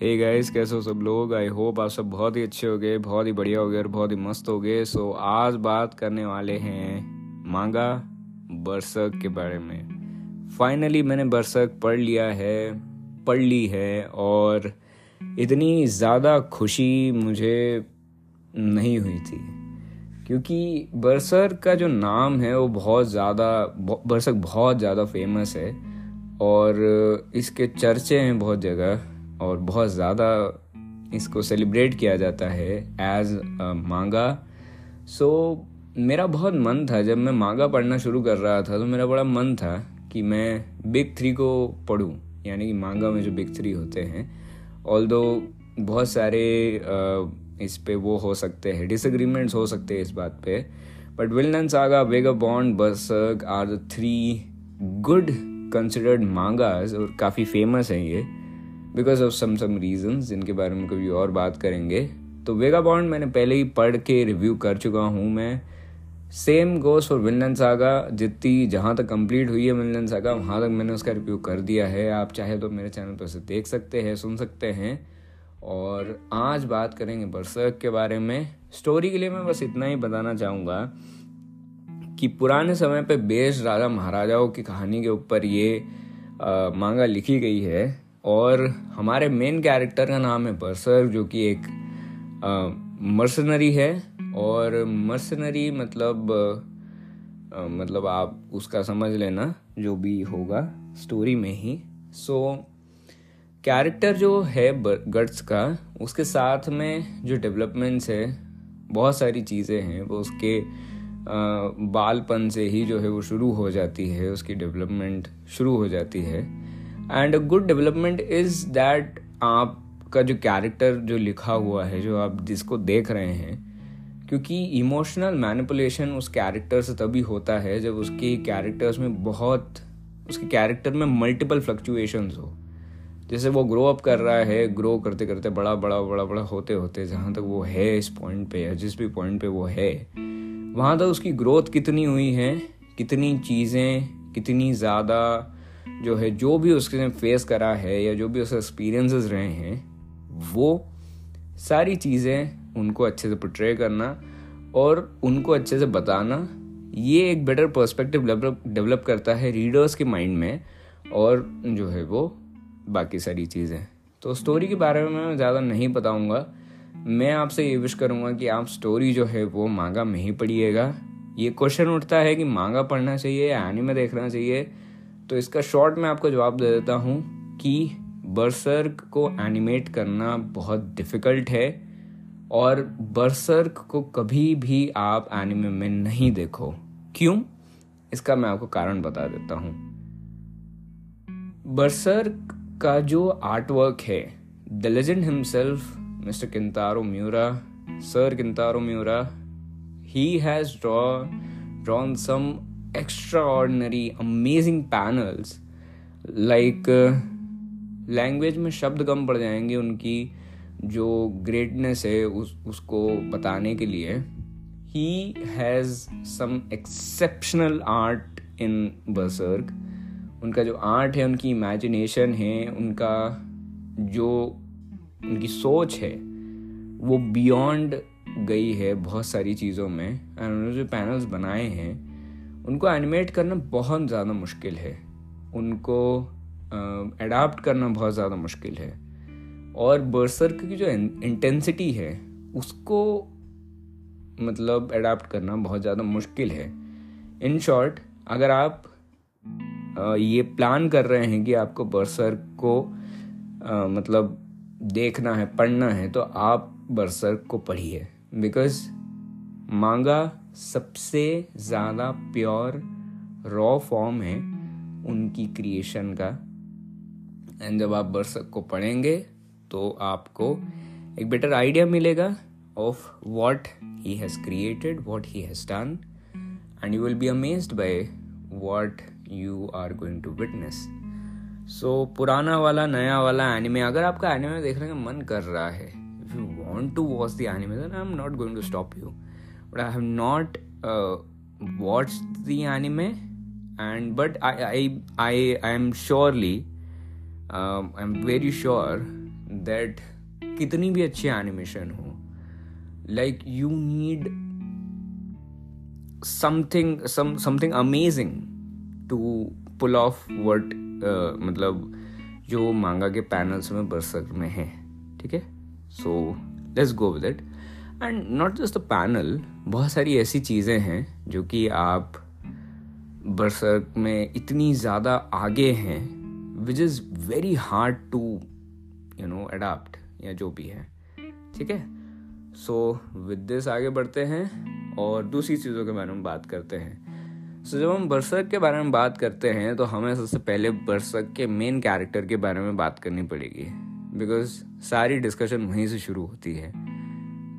Hey guys कैसे हो सब लोग? आई होप आप सब बहुत ही अच्छे हो गए बहुत ही बढ़िया हो गए और बहुत ही मस्त हो गए सो so, आज बात करने वाले हैं मांगा बरसक के बारे में। फाइनली मैंने बरसक पढ़ लिया है पढ़ ली है और इतनी ज़्यादा खुशी मुझे नहीं हुई थी। क्योंकि बरसर का जो नाम है वो बहुत ज़्यादा बरसक बहुत ज़्यादा फ़ेमस है और इसके चर्चे हैं बहुत जगह। और बहुत ज़्यादा इसको सेलिब्रेट किया जाता है एज मांगा सो मेरा बहुत मन था जब मैं मांगा पढ़ना शुरू कर रहा था तो मेरा बड़ा मन था कि मैं बिग थ्री को पढ़ूं, यानी कि मांगा में जो बिग थ्री होते हैं. ऑल दो बहुत सारे इस पे वो हो सकते हैं डिसएग्रीमेंट्स हो सकते हैं इस बात पे. But Vinland Saga Vagabond Berserk are the three good considered mangas और काफ़ी फ़ेमस हैं ये. Because of some some reason जिनके बारे में कभी और बात करेंगे। तो वेगा बॉन्ड मैंने पहले ही पढ़ के रिव्यू कर चुका हूँ मैं। Same goes for villain saga जितनी जहाँ तक कंप्लीट हुई है विलन सागा वहाँ तक मैंने उसका रिव्यू कर दिया है। आप चाहे तो मेरे चैनल पर उसे देख सकते हैं, सुन सकते हैं। और आज बात करेंगे बरसक के बारे में। स्टोरी के लिए मैं बस इतना ही बताना चाहूँगा कि पुराने समय पे बेस्ड राजा महाराजाओं की कहानी के ऊपर ये मांगा लिखी गई है। और हमारे मेन कैरेक्टर का नाम है बरसर जो कि एक मर्सनरी है। और मर्सनरी मतलब आ, मतलब आप उसका समझ लेना जो भी होगा स्टोरी में ही। सो so, कैरेक्टर जो है गट्स का उसके साथ में जो डेवलपमेंट्स है बहुत सारी चीज़ें हैं। वो उसके बालपन से ही जो है वो शुरू हो जाती है उसकी डेवलपमेंट शुरू हो जाती है। And good development is that आपका जो कैरेक्टर जो लिखा हुआ है, जो आप जिसको देख रहे हैं, क्योंकि इमोशनल मैनिपुलेशन उस कैरेक्टर से तभी होता है जब उसके कैरेक्टर्स में बहुत, उसके कैरेक्टर में मल्टीपल फ्लक्चुएशंस हो। जैसे वो ग्रो अप कर रहा है ग्रो करते करते बड़ा बड़ा बड़ा बड़ा होते होते जहाँ तक वो है इस पॉइंट पे या जिस भी पॉइंट पे वो है, वहाँ तक उसकी ग्रोथ कितनी हुई है, कितनी चीज़ें, कितनी ज़्यादा जो है, जो भी उसके फेस करा है या जो भी उसके एक्सपीरियंसेस रहे हैं, वो सारी चीज़ें उनको अच्छे से पोट्रे करना और उनको अच्छे से बताना, ये एक बेटर पर्सपेक्टिव डेवलप करता है रीडर्स के माइंड में और जो है वो बाकी सारी चीज़ें। तो स्टोरी के बारे में मैं ज़्यादा नहीं बताऊँगा। मैं आपसे ये विश करूँगा कि आप स्टोरी जो है वो मांगा में ही पढ़िएगा। ये क्वेश्चन उठता है कि मांगा पढ़ना चाहिए या एनिमे देखना चाहिए। तो इसका शॉर्ट मैं आपको जवाब दे देता हूँ कि बर्सर्क को एनिमेट करना बहुत डिफ़िकल्ट है और बर्सर्क को कभी भी आप एनिमे में नहीं देखो। क्यों? इसका मैं आपको कारण बता देता हूँ। बर्सर्क का जो आर्ट वर्क है the legend himself mister Kentaro Miura sir Kentaro Miura he has draw drawn some extraordinary amazing panels like language में शब्द कम पड़ जाएँगे उनकी जो ग्रेटनेस है उस, उसको बताने के लिए. He has some exceptional art in Berserk उनका जो आर्ट है, उनकी इमेजिनेशन है, उनका जो, उनकी सोच है, वो बियॉन्ड गई है बहुत सारी चीज़ों में. उन्होंने जो पैनल्स बनाए हैं उनको एनिमेट करना बहुत ज़्यादा मुश्किल है। उनको अडाप्ट करना बहुत ज़्यादा मुश्किल है। और बर्सर्क की जो इंटेंसिटी है उसको मतलब अडाप्ट करना बहुत ज़्यादा मुश्किल है। इन शॉर्ट अगर आप ये प्लान कर रहे हैं कि आपको बरसर को आ, मतलब देखना है पढ़ना है तो आप बर्सर को पढ़िए। बिकॉज़ मांगा सबसे ज़्यादा प्योर रॉ फॉर्म है उनकी क्रिएशन का। एंड जब आप बरसक को पढ़ेंगे तो आपको एक बेटर आइडिया मिलेगा of what he has created what he has done and you will be amazed by what you are going to witness so पुराना वाला, नया वाला एनिमे अगर आपका एनिमे देखने का मन कर रहा है if you want to watch the anime then I am not going to stop you but I have not watch the anime and but I I I am surely I am very sure that कितनी भी अच्छी animation हो like you need something something amazing to pull off वर्ट मतलब जो मांगा के panels में बरसक में है, ठीक है? So let's go with it and not just the panel बहुत सारी ऐसी चीज़ें हैं जो कि आप बरसक में इतनी ज़्यादा आगे हैं which is very hard to you know adapt या जो भी है। ठीक है? सो विद दिस आगे बढ़ते हैं और दूसरी चीज़ों के बारे में बात करते हैं। सो so, जब हम बरसक के बारे में बात करते हैं तो हमें सबसे पहले बरसक के मेन कैरेक्टर के बारे में बात करनी पड़ेगी बिकॉज़ सारी डिस्कशन वहीं से शुरू होती है।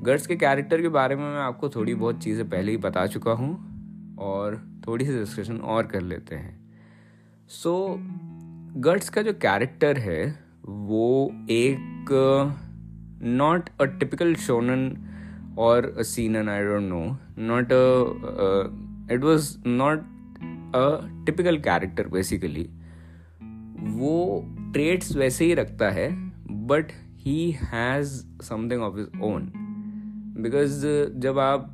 गर्ड्स के कैरेक्टर के बारे में मैं आपको थोड़ी बहुत चीज़ें पहले ही बता चुका हूँ और थोड़ी सी डिस्कशन और कर लेते हैं। सो so, गर्ड्स का जो कैरेक्टर है वो एक नॉट अ टिपिकल शोनन और a seinen I don't know not a it was not a typical character basically वो ट्रेड्स वैसे ही रखता है but he has something of his own because जब आप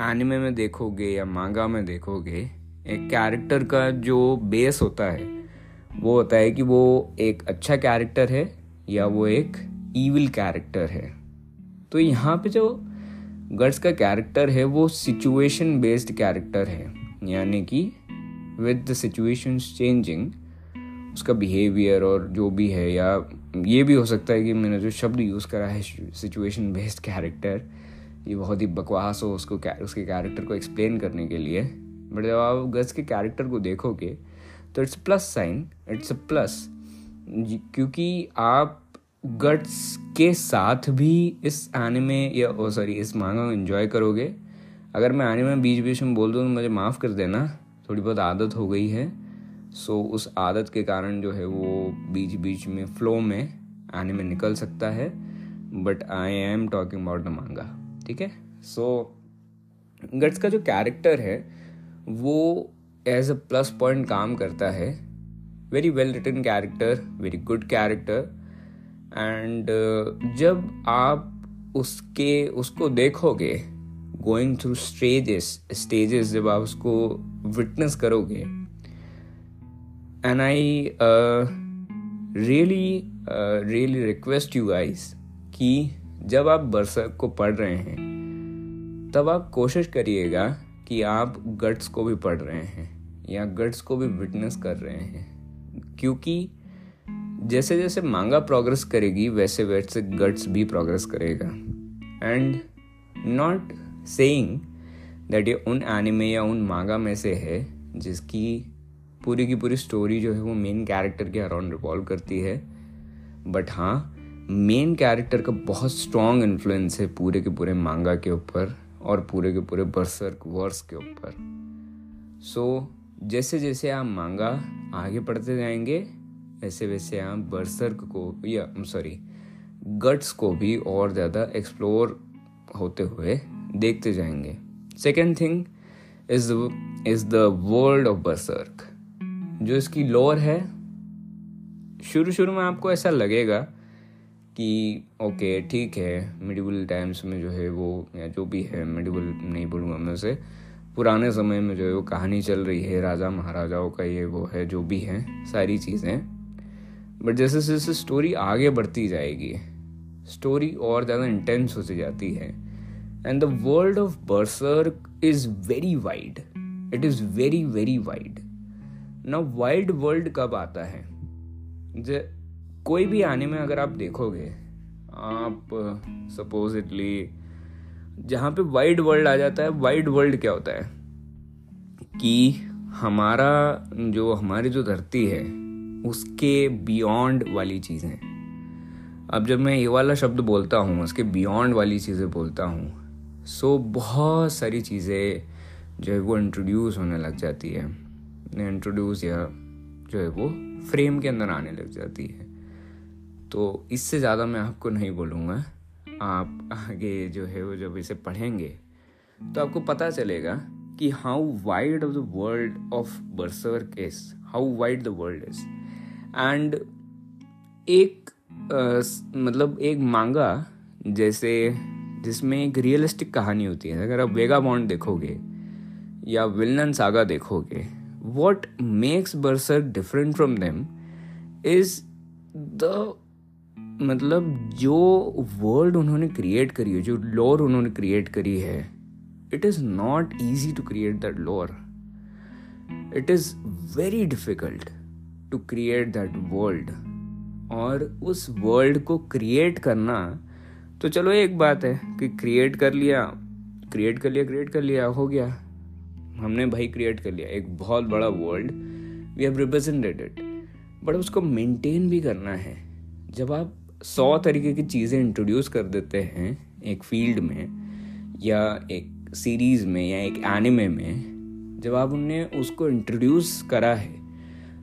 एनिमे में देखोगे या मांगा में देखोगे, एक कैरेक्टर का जो बेस होता है, वो होता है कि वो एक अच्छा कैरेक्टर है या वो एक ईविल कैरेक्टर है। तो यहाँ पे जो गट्स का कैरेक्टर है, वो सिचुएशन बेस्ड कैरेक्टर है। यानी कि विद द सिचुएशन चेंजिंग उसका बिहेवियर और जो भी है या ये भी हो सकता है कि मैंने जो शब्द यूज़ करा है सिचुएशन बेस्ड कैरेक्टर ये बहुत ही बकवास हो उसको उसके कैरेक्टर को एक्सप्लेन करने के लिए। बट जब आप गज के कैरेक्टर को देखोगे तो it's plus sign it's a plus क्योंकि आप गट्स के साथ भी इस आने में या ओ सॉरी इस मांगा को इन्जॉय करोगे। अगर मैं आने में बीच बीच में बोल दूँ तो मुझे माफ़ कर देना, थोड़ी बहुत आदत हो गई है। सो उस आदत के कारण जो है वो बीच बीच में फ्लो में आने में निकल सकता है। But I am talking about the manga ठीक है? सो गट्स का जो कैरेक्टर है, वो एज अ प्लस पॉइंट काम करता है। Very well written character very good character and जब आप उसके, उसको देखोगे गोइंग थ्रू स्टेजेस स्टेजेस जब आप उसको विटनेस करोगे and I uh, really uh, really request you guys कि जब आप बरसक को पढ़ रहे हैं तब आप कोशिश करिएगा कि आप गट्स को भी पढ़ रहे हैं या गट्स को भी विटनेस कर रहे हैं। क्योंकि जैसे जैसे मांगा प्रोग्रेस करेगी वैसे वैसे गट्स भी प्रोग्रेस करेगा। एंड नॉट सेइंग दैट ये उन एनिमे या उन मांगा में से है जिसकी पूरी की पूरी स्टोरी जो है वो मेन कैरेक्टर के अराउंड रिवॉल्व करती है। बट हाँ मेन कैरेक्टर का बहुत स्ट्रॉन्ग इन्फ्लुएंस है पूरे के पूरे मांगा के ऊपर और पूरे के पूरे बर्सर वर्स के ऊपर। सो so, जैसे जैसे आप मांगा आगे बढ़ते जाएँगे वैसे वैसे आप बर्सर्क को या सॉरी गट्स को भी और ज़्यादा एक्सप्लोर होते हुए देखते जाएँगे। Second thing is is the world of Berserk जो इसकी लोअर है शुरू शुरू में आपको ऐसा लगेगा कि ओके ठीक है मिडिवल टाइम्स में जो है वो, या जो भी है मिडिवल नहीं बोलूँगा मैं उसे, पुराने समय में जो है वो कहानी चल रही है, राजा महाराजाओं का ये वो है, जो भी है, सारी चीज़ें। बट जैसे जैसे स्टोरी आगे बढ़ती जाएगी स्टोरी और ज़्यादा इंटेंस होती जाती है and the world of Berserk is very wide it is very very wide ना वाइल्ड वर्ल्ड कब आता है? जे, कोई भी आने में अगर आप देखोगे, आप सपोजिटली जहाँ पे वाइड वर्ल्ड आ जाता है वाइड वर्ल्ड क्या होता है? कि हमारा, जो हमारी जो धरती है, उसके बियॉन्ड वाली चीज़ें। अब जब मैं ये वाला शब्द बोलता हूँ, उसके बियॉन्ड वाली चीज़ें बोलता हूँ सो बहुत सारी चीज़ें जो है वो इंट्रोड्यूस होने लग जाती है। इंट्रोड्यूस या जो है वो फ्रेम के अंदर आने लग जाती है। तो इससे ज़्यादा मैं आपको नहीं बोलूँगा। आप आगे जो है वो जब इसे पढ़ेंगे तो आपको पता चलेगा कि how wide of the world of Berserk is how wide the world is and एक आ, मतलब एक मांगा जैसे जिसमें एक रियलिस्टिक कहानी होती है। अगर आप वेगा बॉन्ड देखोगे या विलन सागा देखोगे what makes Berserk different from them is the मतलब जो वर्ल्ड उन्होंने क्रिएट करी है, जो लोर उन्होंने क्रिएट करी है it is not easy to create that lore it is very difficult to create that world और उस वर्ल्ड को क्रिएट करना तो चलो एक बात है कि क्रिएट कर लिया क्रिएट कर लिया क्रिएट कर लिया, हो गया। हमने भाई क्रिएट कर लिया, एक बहुत बड़ा world we have represented it but उसको मेंटेन भी करना है। जब आप सौ तरीके की चीज़ें इंट्रोड्यूस कर देते हैं, एक फ़ील्ड में, या एक सीरीज़ में, या एक एनिमे में, जब आप उनने उसको इंट्रोड्यूस करा है,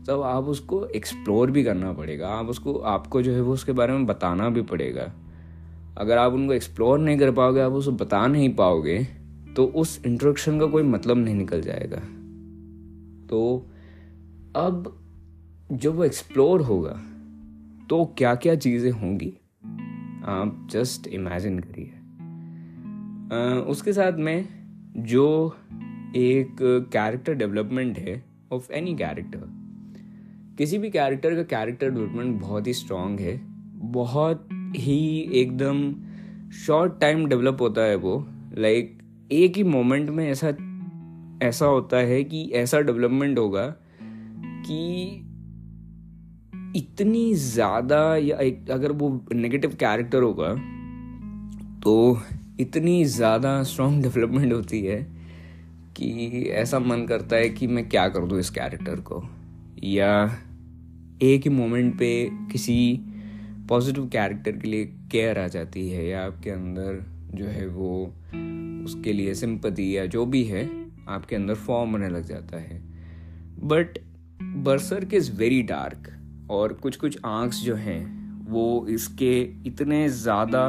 तब आप उसको एक्सप्लोर भी करना पड़ेगा। आप उसको, आपको जो है वो उसके बारे में बताना भी पड़ेगा। अगर आप उनको एक्सप्लोर नहीं कर पाओगे, आप उसको बता नहीं पाओगे तो उस इंट्रोडक्शन का कोई मतलब नहीं निकल जाएगा। तो अब जब वो एक्सप्लोर होगा तो क्या क्या चीज़ें होंगी? आप जस्ट इमेजिन करिए। उसके साथ में जो एक कैरेक्टर डेवलपमेंट है ऑफ़ एनी कैरेक्टर किसी भी कैरेक्टर का कैरेक्टर डेवलपमेंट बहुत ही स्ट्रांग है। बहुत ही एकदम शॉर्ट टाइम डेवलप होता है वो। लाइक एक ही मोमेंट में ऐसा ऐसा होता है कि ऐसा डेवलपमेंट होगा कि इतनी ज़्यादा या अगर वो नेगेटिव कैरेक्टर होगा तो इतनी ज़्यादा स्ट्रॉन्ग डेवलपमेंट होती है कि ऐसा मन करता है कि मैं क्या कर दूँ इस कैरेक्टर को। या एक ही मोमेंट पे किसी पॉजिटिव कैरेक्टर के लिए केयर आ जाती है या आपके अंदर जो है वो उसके लिए सिंपति या जो भी है, आपके अंदर फॉर्म होने लग जाता है। But Berserk is very dark और कुछ कुछ आंक्स जो हैं, वो इसके इतने ज़्यादा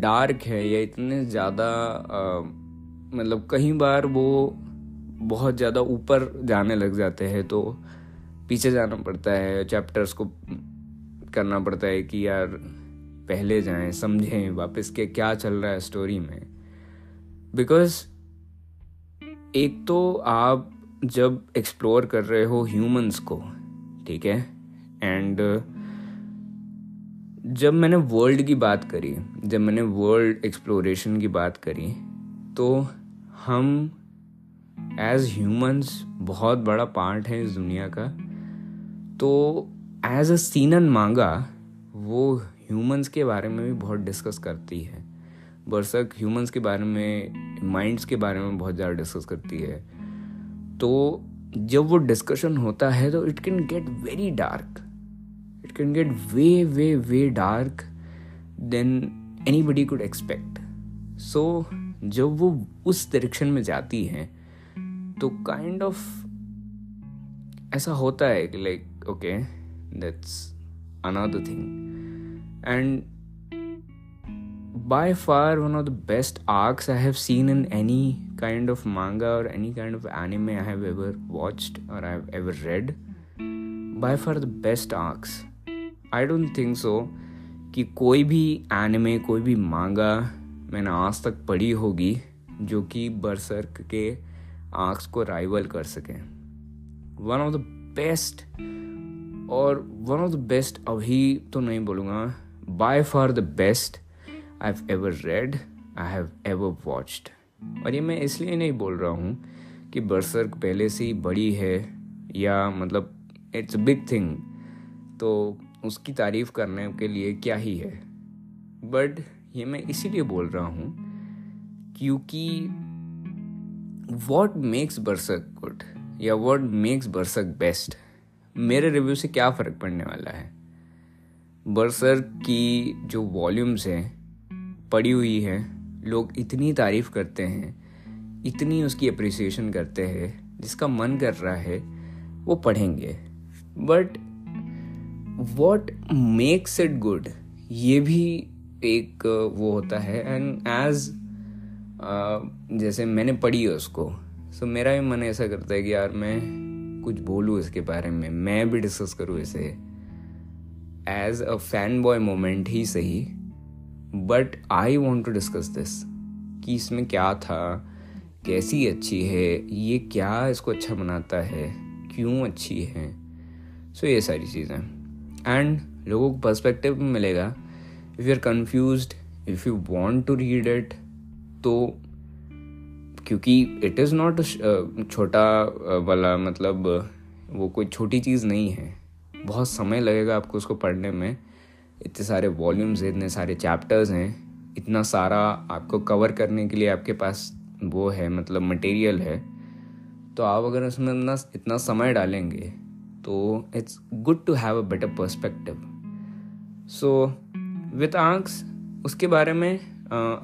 डार्क है या इतने ज़्यादा मतलब कई बार वो बहुत ज़्यादा ऊपर जाने लग जाते हैं तो पीछे जाना पड़ता है चैप्टर्स को करना पड़ता है कि यार पहले जाएँ, समझें वापस के क्या चल रहा है स्टोरी में। बिकॉज़ एक तो आप जब एक्सप्लोर कर रहे हो ह्यूमंस को, ठीक है? एंड जब मैंने वर्ल्ड की बात करी, जब मैंने वर्ल्ड एक्सप्लोरेशन की बात करी तो हम एज ह्यूमंस बहुत बड़ा पार्ट है इस दुनिया का। तो एज अ सीनन मांगा, वो ह्यूमंस के बारे में भी बहुत डिस्कस करती है। बरसक ह्यूमंस के बारे में माइंड्स के बारे में बहुत ज़्यादा डिस्कस करती है। तो जब वो डिस्कशन होता है तो it can get very dark it can get way way way dark then anybody could expect so जब वो उस डायरेक्शन में जाती हैं तो काइंड kind ऑफ़ of, ऐसा होता है कि like okay that's another thing and by far one of the best arcs I have seen in any kind of manga और any kind of anime I have ever watched और I have ever read by far the best arcs I don't think so कि कोई भी anime कोई भी मांगा मैंने आज तक पढ़ी होगी जो कि बर्सर्क के आर्क्स को राइवल कर सके। वन ऑफ़ द बेस्ट और वन ऑफ़ द बेस्ट अभी तो नहीं बोलूँगा। By far the best I have ever read I have ever watched और ये मैं इसलिए नहीं बोल रहा हूँ कि बरसर्क पहले से ही बड़ी है या मतलब इट्स अ बिग थिंग तो उसकी तारीफ़ करने के लिए क्या ही है। बट ये मैं इसीलिए बोल रहा हूँ क्योंकि वॉट मेक्स बर्सक गुड या वॉट मेक्स बरसक बेस्ट मेरे रिव्यू से क्या फ़र्क पड़ने वाला है? बरसर की जो वॉल्यूम्स हैं, पड़ी हुई हैं, लोग इतनी तारीफ़ करते हैं, इतनी उसकी अप्रिसिएशन करते हैं, जिसका मन कर रहा है, वो पढ़ेंगे। But what makes it good ये भी एक, वो होता है। एंड एज जैसे मैंने पढ़ी है उसको सो मेरा भी मन ऐसा करता है कि यार मैं कुछ बोलूँ इसके बारे में, मैं भी डिस्कस करूँ इसे। अ फ़ैन बॉय मोमेंट ही सही but I want to discuss this कि इसमें क्या था कैसी अच्छी है ये क्या इसको अच्छा बनाता है क्यों अच्छी है। सो so, ये सारी चीज़ें। एंड लोगों को पर्सपेक्टिव मिलेगा। If you are confuse if you want to read it तो क्योंकि इट इज़ नॉट छोटा वाला मतलब वो कोई छोटी चीज़ नहीं है। बहुत समय लगेगा आपको उसको पढ़ने में। इतने सारे वॉल्यूम्स हैं, इतने सारे चैप्टर्स हैं। इतना सारा आपको कवर करने के लिए आपके पास वो है मतलब मटेरियल है। तो आप अगर उसमें इतना इतना समय डालेंगे तो it's good to have a better perspective so with arcs उसके बारे में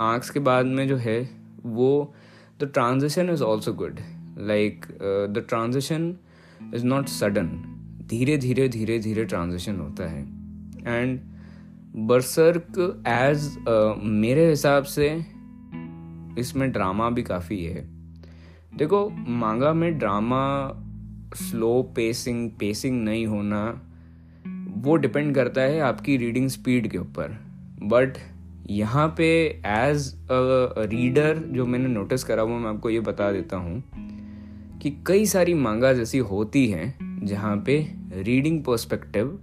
आंक्स के बाद में जो है, वो the transition is also good like the transition is not sudden धीरे धीरे धीरे धीरे ट्रांजिशन होता है। एंड बरसर्क एज मेरे हिसाब से इसमें ड्रामा भी काफ़ी है। देखो मांगा में ड्रामा स्लो पेसिंग पेसिंग नहीं होना, वो डिपेंड करता है आपकी रीडिंग स्पीड के ऊपर। बट यहाँ पे एज अ रीडर जो मैंने नोटिस करा, वो मैं आपको ये बता देता हूँ कि कई सारी मांगा जैसी होती हैं जहाँ पे रीडिंग पर्सपेक्टिव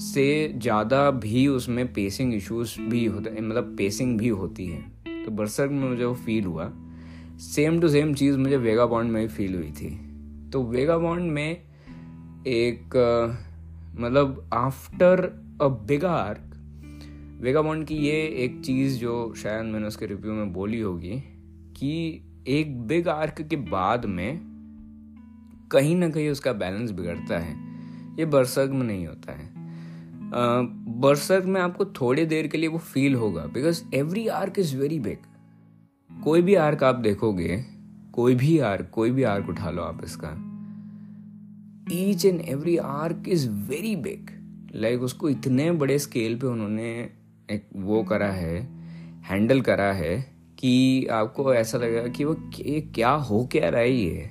से ज़्यादा भी उसमें पेसिंग इश्यूज़ भी होते मतलब पेसिंग भी होती है। तो बरसक में मुझे वो फील हुआ। सेम टू सेम चीज़ मुझे वेगा बॉन्ड में भी फील हुई थी। तो वेगा बॉन्ड में एक मतलब after a big arc Vagabond की ये एक चीज़ जो शायद मैंने उसके रिव्यू में बोली होगी कि एक बिग आर्क के बाद में कहीं ना कहीं उसका बैलेंस बिगड़ता है। ये बरसक में नहीं होता है। बरसक में आपको थोड़ी देर के लिए वो फील होगा because every arc is very big कोई भी आर्क आप देखोगे, कोई भी आर्क कोई भी आर्क उठा लो आप इसका। Each and every arc is very big like उसको इतने बड़े स्केल पे उन्होंने एक वो करा है हैंडल करा है, कि आपको ऐसा लगेगा कि वो क्या हो क्या रहा है ये?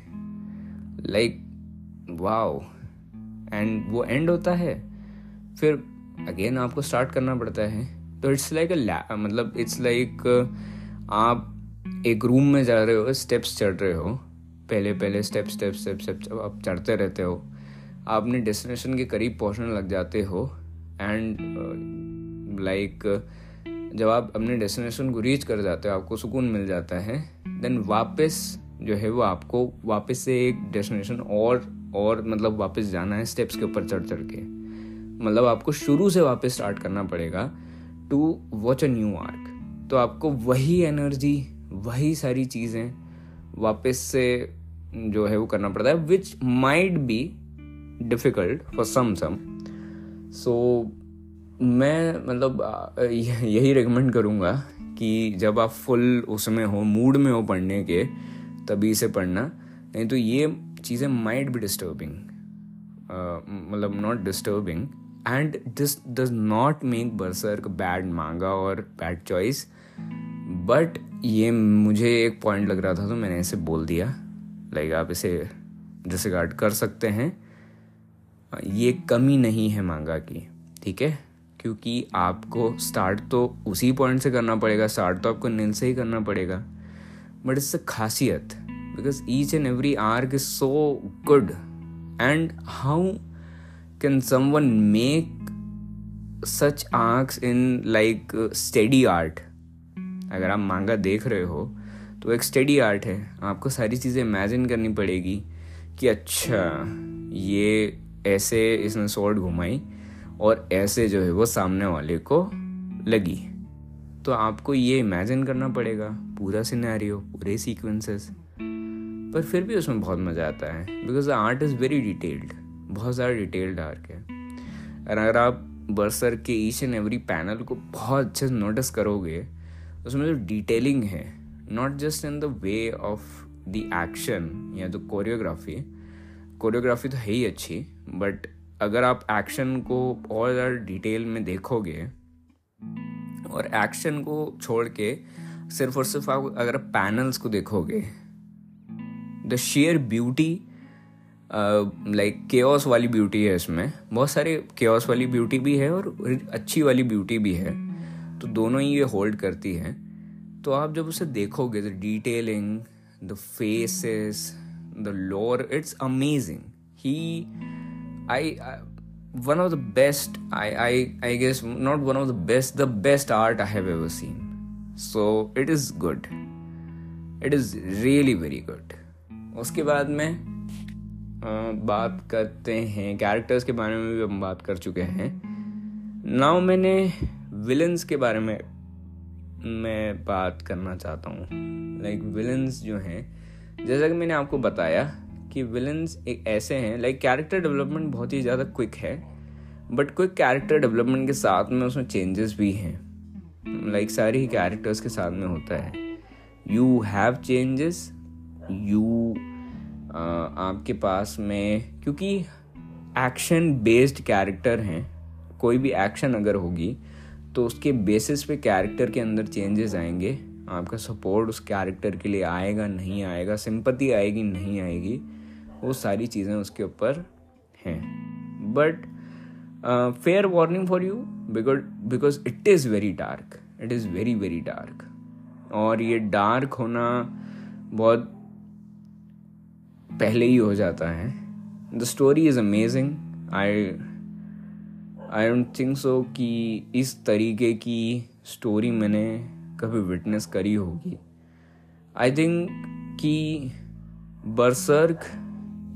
लाइक वाओ एंड वो एंड होता है। फिर अगेन आपको स्टार्ट करना पड़ता है। तो इट्स लाइक अ मतलब इट्स लाइक आप एक रूम में जा रहे हो स्टेप्स चढ़ रहे हो। पहले पहले स्टेप स्टेप स्टेप स्टेप आप चढ़ते रहते हो। आप अपने डेस्टिनेशन के करीब पहुँचने लग जाते हो। एंड लाइक uh, like, जब आप अपने डेस्टिनेशन को रीच कर जाते हो आपको सुकून मिल जाता है देन वापस जो है वो आपको वापस से एक डेस्टिनेशन और और मतलब वापस जाना है स्टेप्स के ऊपर चढ़ चढ़ के। मतलब आपको शुरू से वापस स्टार्ट करना पड़ेगा to watch a new arc तो आपको वही एनर्जी वही सारी चीज़ें वापस से जो है वो करना पड़ता है which might be difficult for some some so मैं मतलब यही रिकमेंड करूँगा कि जब आप फुल उसमें हो मूड में हो पढ़ने के, तभी से पढ़ना। नहीं तो ये चीज़ें माइट भी डिस्टर्बिंग मतलब not disturbing and this does not make Berserk bad manga और बैड चॉइस बट ये मुझे एक पॉइंट लग रहा था तो मैंने इसे बोल दिया। लाइक like, आप इसे डिसगार्ड कर सकते हैं। ये कमी नहीं है मांगा की ठीक है? क्योंकि आपको स्टार्ट तो उसी पॉइंट से करना पड़ेगा स्टार्ट तो आपको नील से ही करना पड़ेगा बट इससे खासियत। Because each and every arc is so good and how can someone make such arcs in, like steady art? अगर आप मांगा देख रहे हो तो एक स्टडी आर्ट है। आपको सारी चीज़ें इमेजिन करनी पड़ेगी कि अच्छा ये ऐसे इसने सोर्ड घुमाई और ऐसे जो है वो सामने वाले को लगी। तो आपको ये इमेजिन करना पड़ेगा, पूरा सिनेरियो पूरे सीक्वेंसेस पर फिर भी उसमें बहुत मज़ा आता है because the art is very detailed बहुत ज़्यादा डिटेल्ड आर्क है। और अगर आप बर्सर के ईच एंड एवरी पैनल को बहुत अच्छे से नोटिस करोगे, उसमें जो डिटेलिंग है not just in the way of the action या जो कोरियोग्राफी कोरियोग्राफी तो है ही अच्छी बट अगर आप एक्शन को और ज़्यादा डिटेल में देखोगे, और एक्शन को छोड़ के सिर्फ़ और सिर्फ़ आप अगर पैनल्स को देखोगे the sheer beauty like chaos वाली ब्यूटी है इसमें। बहुत सारे केओस वाली ब्यूटी भी है और अच्छी वाली ब्यूटी भी है। तो दोनों ही ये होल्ड करती है। तो आप जब उसे देखोगे the detailing the faces the lore it's amazing he I one of the best I, I i guess not one of the best the best art i have ever seen. So it is good. It is really very good. उसके बाद में बात करते हैं। Characters के बारे में भी हम बात कर चुके हैं। नाउ मैंने विलन्स के बारे में मैं बात करना चाहता हूँ। लाइक like, विलन्स जो हैं जैसा कि मैंने आपको बताया कि विलन्स एक ऐसे हैं लाइक कैरेक्टर डेवलपमेंट बहुत ही ज़्यादा क्विक है बट क्विक कैरेक्टर डेवलपमेंट के साथ में उसमें चेंजेस भी हैं। लाइक like, सारे ही कैरेक्टर्स के साथ में होता है। यू हैव चेंजेस यू आपके पास में, क्योंकि एक्शन बेस्ड कैरेक्टर हैं, कोई भी एक्शन अगर होगी तो उसके बेसिस पे कैरेक्टर के अंदर चेंजेस आएँगे। आपका सपोर्ट उस कैरेक्टर के लिए आएगा, नहीं आएगा सिंपति आएगी, नहीं आएगी, वो सारी चीज़ें उसके ऊपर हैं। But fair warning for you because because it is very dark it is very very dark और ये डार्क होना बहुत पहले ही हो जाता है। The story is amazing I I don't think so कि इस तरीके की स्टोरी मैंने कभी विटनेस करी होगी। आई थिंक कि Berserk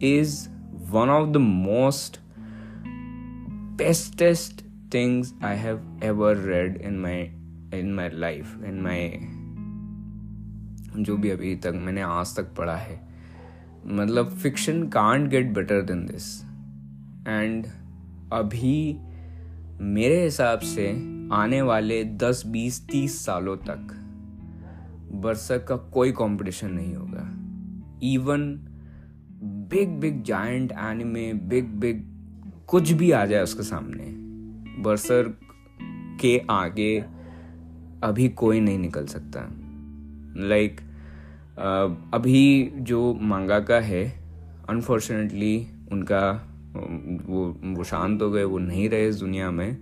is one of the most bestest things I have ever read in my in my life in my जो भी अभी तक मैंने आज तक पढ़ा है। मतलब fiction can't get better than this and अभी मेरे हिसाब से आने वाले 10 20 30 सालों तक बरसक का कोई कंपटीशन नहीं होगा। Even big big giant anime big big कुछ भी आ जाए उसके सामने बरसर के आगे अभी कोई नहीं निकल सकता। लाइक like, अभी जो मांगा का है अनफॉर्चुनेटली उनका वो वो शांत हो गए वो नहीं रहे इस दुनिया में।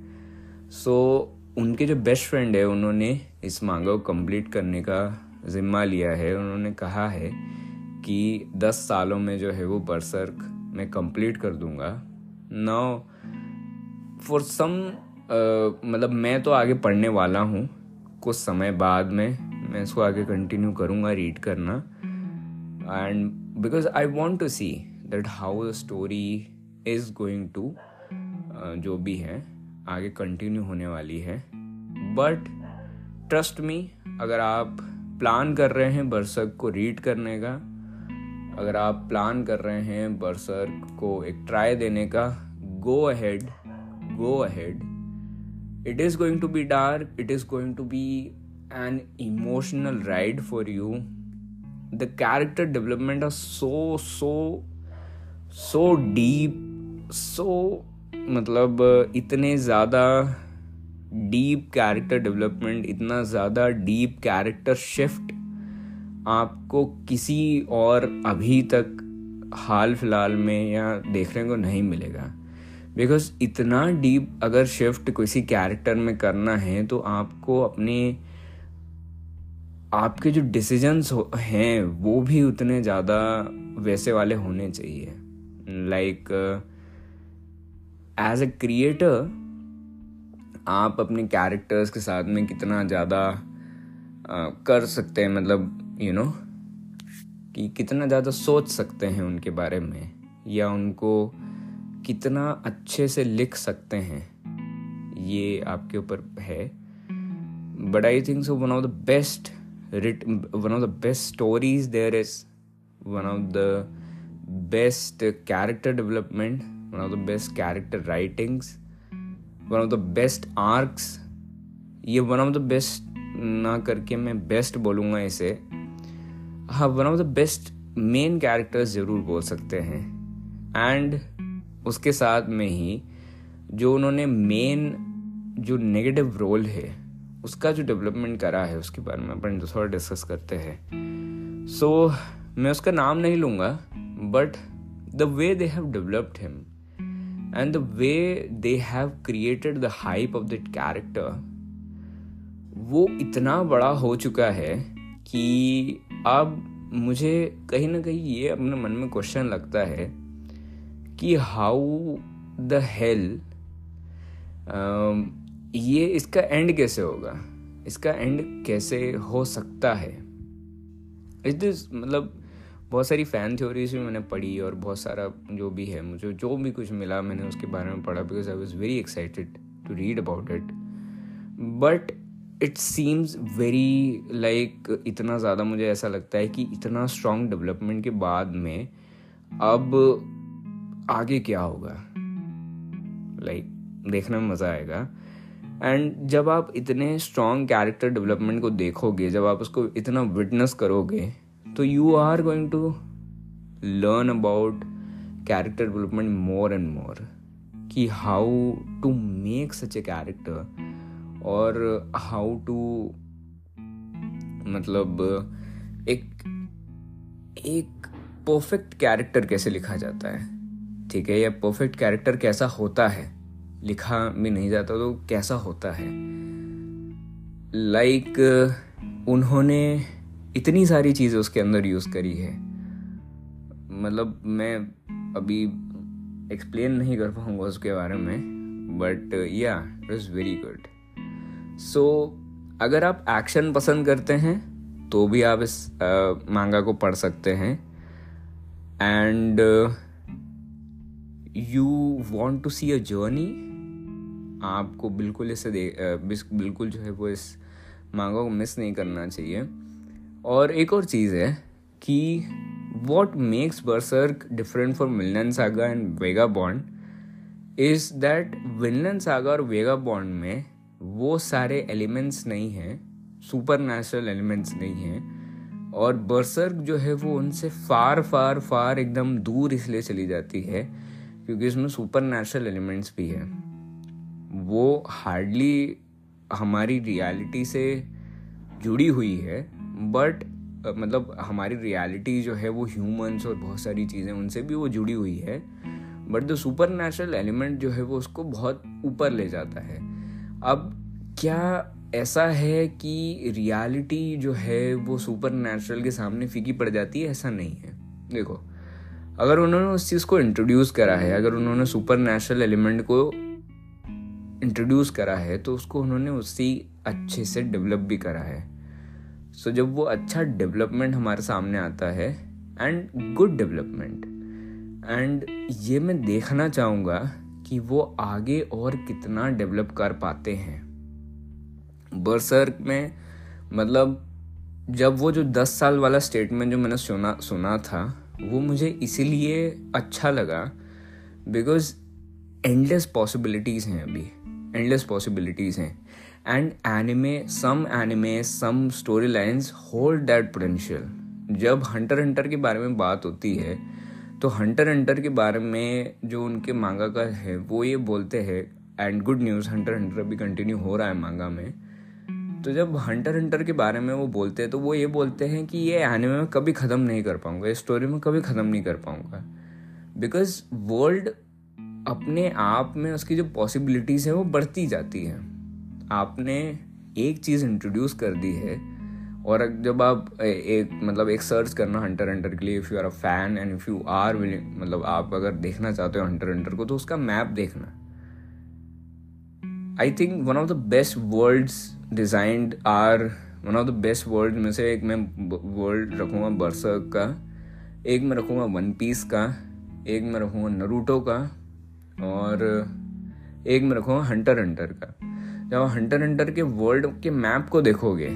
सो so, उनके जो बेस्ट फ्रेंड है उन्होंने इस मांगा को कंप्लीट करने का ज़िम्मा लिया है। उन्होंने कहा है कि दस सालों में जो है वो बरसर्क मैं कंप्लीट कर दूँगा। नाउ फॉर सम मतलब मैं तो आगे पढ़ने वाला हूँ कुछ समय बाद में मैं इसको आगे कंटिन्यू करूँगा रीड करना। And because I want to see that how the story is going to जो भी है, आगे कंटिन्यू होने वाली है। बट ट्रस्ट मी अगर आप प्लान कर रहे हैं बरसक को रीड करने का, अगर आप प्लान कर रहे हैं बरसर को एक ट्राई देने का go ahead go ahead it is going to be dark it is going to be an emotional ride for you. The character development are so so so deep, so मतलब इतने ज़्यादा डीप कैरेक्टर डेवलपमेंट इतना ज़्यादा deep character shift आपको किसी और अभी तक हाल फ़िलहाल में या देखने को नहीं मिलेगा। बिकॉज़ इतना डीप अगर शिफ्ट किसी कैरेक्टर में करना है तो आपको अपने आपके जो डिसीजंस हैं वो भी उतने ज़्यादा वैसे वाले होने चाहिए। लाइक एज ए क्रिएटर आप अपने कैरेक्टर्स के साथ में कितना ज़्यादा uh, कर सकते हैं मतलब यू you नो know, कि कितना ज़्यादा सोच सकते हैं उनके बारे में या उनको कितना अच्छे से लिख सकते हैं ये आपके ऊपर है। But I think so one of the best written one of the best stories there is one of the best character development one of the best character writings one of the best arcs ये one of the best ना करके मैं best बोलूँगा इसे हाँ one of the best main characters ज़रूर बोल सकते हैं एंड उसके साथ में ही जो उन्होंने मेन जो नेगेटिव रोल है उसका जो डेवलपमेंट करा है उसके बारे में अपन थोड़ा डिस्कस करते हैं। सो so, मैं उसका नाम नहीं लूँगा but the way they have developed him and the way they have created the hype of that character वो इतना बड़ा हो चुका है कि अब मुझे कहीं ना कहीं ये अपने मन में क्वेश्चन लगता है कि हाउ द हेल ये इसका एंड कैसे होगा? इसका एंड कैसे हो सकता है? इस दिस मतलब बहुत सारी फ़ैन थ्योरीज भी मैंने पढ़ी और बहुत सारा जो भी है मुझे जो भी कुछ मिला मैंने उसके बारे में पढ़ा because I was very excited to read about it but it seems very like इतना ज़्यादा मुझे ऐसा लगता है कि इतना स्ट्रॉन्ग डेवलपमेंट के बाद में अब आगे क्या होगा? लाइक like, देखने में मज़ा आएगा। एंड जब आप इतने स्ट्रॉन्ग कैरेक्टर डेवलपमेंट को देखोगे, जब आप उसको इतना विटनेस करोगे तो you are going to learn about character development more and more कि how to make such a character और हाउ टू मतलब एक एक परफेक्ट कैरेक्टर कैसे लिखा जाता है। ठीक है? या परफेक्ट कैरेक्टर कैसा होता है? लिखा भी नहीं जाता तो कैसा होता है? लाइक like, उन्होंने इतनी सारी चीज़ें उसके अंदर यूज़ करी है। मतलब मैं अभी एक्सप्लेन नहीं कर पाऊँगा उसके बारे में बट या it is very good so अगर आप एक्शन पसंद करते हैं तो भी आप इस मांगा को पढ़ सकते हैं। And you want to see a journey आपको बिल्कुल इसे दे बिल्कुल जो है वो इस मांगों को मिस नहीं करना चाहिए। और एक और चीज़ है कि what makes Berserk different for Vinland Saga and Vagabond is that Vinland Saga और वेगा बॉन्ड में वो सारे एलिमेंट्स नहीं हैं सुपर नेचुरल एलिमेंट्स नहीं हैं, और बर्सर्क जो है वो उनसे फार फार फार एकदम दूर इसलिए चली जाती है क्योंकि इसमें सुपर नेचुरल एलिमेंट्स भी है। वो हार्डली हमारी रियलिटी से जुड़ी हुई है बट मतलब हमारी रियलिटी जो है वो ह्यूमंस और बहुत सारी चीज़ें उनसे भी वो जुड़ी हुई है but the supernatural element जो है वो उसको बहुत ऊपर ले जाता है। अब क्या ऐसा है कि रियलिटी जो है वो सुपर नेचुरल के सामने फीकी पड़ जाती है? ऐसा नहीं है। देखो, अगर उन्होंने उस चीज़ को इंट्रोड्यूस करा है, अगर उन्होंने सुपर नेचुरल एलिमेंट को इंट्रोड्यूस करा है तो उसको उन्होंने उसी अच्छे से डेवलप भी करा है। सो so, जब वो अच्छा डेवलपमेंट हमारे सामने आता है एंड गुड डेवलपमेंट एंड ये मैं देखना चाहूँगा कि वो आगे और कितना डेवलप कर पाते हैं। बरसर्क में मतलब जब वो जो दस साल वाला स्टेटमेंट जो मैंने सुना सुना था वो मुझे इसीलिए अच्छा लगा बिकॉज़ एंडलेस पॉसिबिलिटीज़ हैं अभी। एंडलेस पॉसिबिलिटीज़ हैं. And anime some anime some storylines hold that potential जब हंटर हंटर के बारे में बात होती है तो हंटर हंटर के बारे में जो उनके मांगा का है, वो ये बोलते हैं and good news Hunter Hunter अभी कंटिन्यू हो रहा है मांगा में. तो जब हंटर हंटर के बारे में वो बोलते हैं तो वो ये बोलते हैं कि ये एनिमे में कभी ख़त्म नहीं कर पाऊँगा इस स्टोरी में कभी ख़त्म नहीं कर पाऊँगा. बिकॉज़ वर्ल्ड अपने आप में उसकी जो पॉसिबिलिटीज़ है वो बढ़ती जाती है। आपने एक चीज़ इंट्रोड्यूस कर दी है और जब आप एक मतलब एक सर्च करना हंटर हंटर के लिए if you are a fan and if you are willing मतलब आप अगर देखना चाहते हो हंटर हंटर को तो उसका मैप देखना। I think one of the best worlds designed are one of the best world में से एक मैं वर्ल्ड रखूँगा बर्सक का, एक मैं रखूँगा वन पीस का, एक मैं रखूँगा नरूटो का। और एक में रखूँगा हंटर हंटर का। जब आप हंटर हंटर के वर्ल्ड के मैप को देखोगे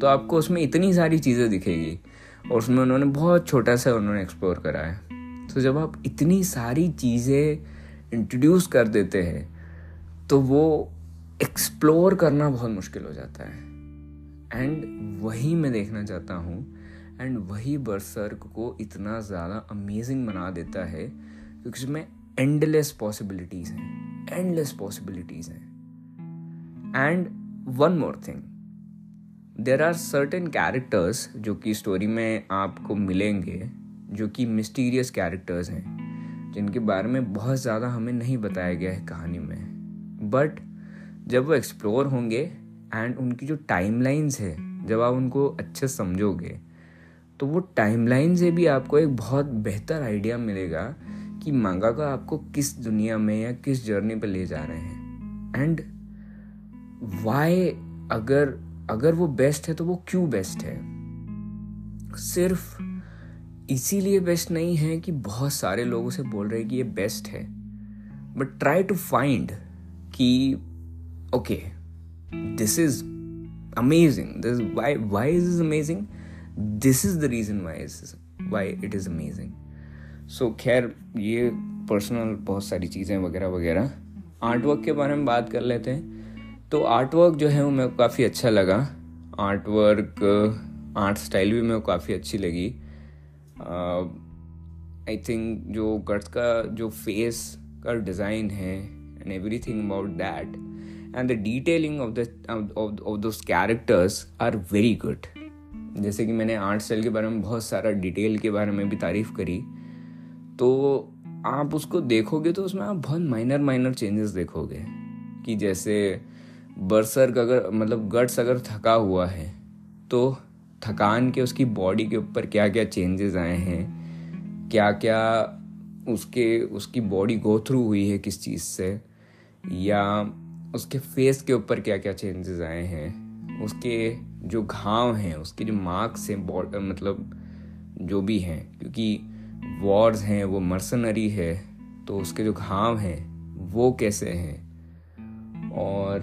तो आपको उसमें इतनी सारी चीज़ें दिखेगी और उसमें उन्होंने बहुत छोटा सा उन्होंने एक्सप्लोर करा है। तो जब आप इतनी सारी चीज़ें इंट्रोड्यूस कर देते हैं तो वो एक्सप्लोर करना बहुत मुश्किल हो जाता है। एंड वही मैं देखना चाहता हूँ एंड वही बर्सर्क को इतना ज़्यादा अमेजिंग बना देता है, क्योंकि उसमें एंडलेस पॉसिबिलिटीज हैं एंडलेस पॉसिबिलिटीज हैं. And one more thing there are certain characters जो कि स्टोरी में आपको मिलेंगे, जो कि मिस्टीरियस कैरेक्टर्स हैं, जिनके बारे में बहुत ज़्यादा हमें नहीं बताया गया है कहानी में. बट जब वो एक्सप्लोर होंगे एंड उनकी जो टाइमलाइंस है, जब आप उनको अच्छे समझोगे तो वो टाइमलाइन से भी आपको एक बहुत बेहतर आइडिया मिलेगा कि मांगा आपको किस दुनिया में या किस जर्नी पे ले जा रहे हैं? एंड वाई अगर अगर वो बेस्ट है तो वो क्यों बेस्ट है? सिर्फ़ इसीलिए बेस्ट नहीं है कि बहुत सारे लोग उसे बोल रहे कि ये बेस्ट है। बट ट्राई टू फाइंड कि okay this is amazing this why why is is amazing this is the reason why is why it is amazing so so, खैर ये पर्सनल बहुत सारी चीज़ें वगैरह वगैरह। आर्ट वर्क के बारे में बात कर लेते हैं। तो आर्ट वर्क जो है वो मेरे को काफ़ी अच्छा लगा। आर्ट वर्क आर्ट स्टाइल भी मेरे को काफ़ी अच्छी लगी। आई uh, थिंक जो गर्ट्स का जो फेस का डिज़ाइन है and everything about that and the detailing of the of those characters are very good जैसे कि मैंने आर्ट स्टाइल के बारे में बहुत सारा डिटेल के बारे में भी तारीफ़ करी। तो आप उसको देखोगे तो उसमें आप बहुत माइनर माइनर चेंजेस देखोगे कि जैसे बरसर अगर मतलब गट्स अगर थका हुआ है तो थकान के उसकी बॉडी के ऊपर क्या क्या चेंजेस आए हैं क्या क्या उसके, उसकी बॉडी गो थ्रू हुई है किस चीज़ से, या उसके फेस के ऊपर क्या क्या चेंजेस आए हैं, उसके जो घाव हैं, उसके जो मार्क्स हैं मतलब जो भी हैं, क्योंकि वॉर्स हैं, वो मर्सनरी है तो उसके जो घाव हैं, वो कैसे हैं? और,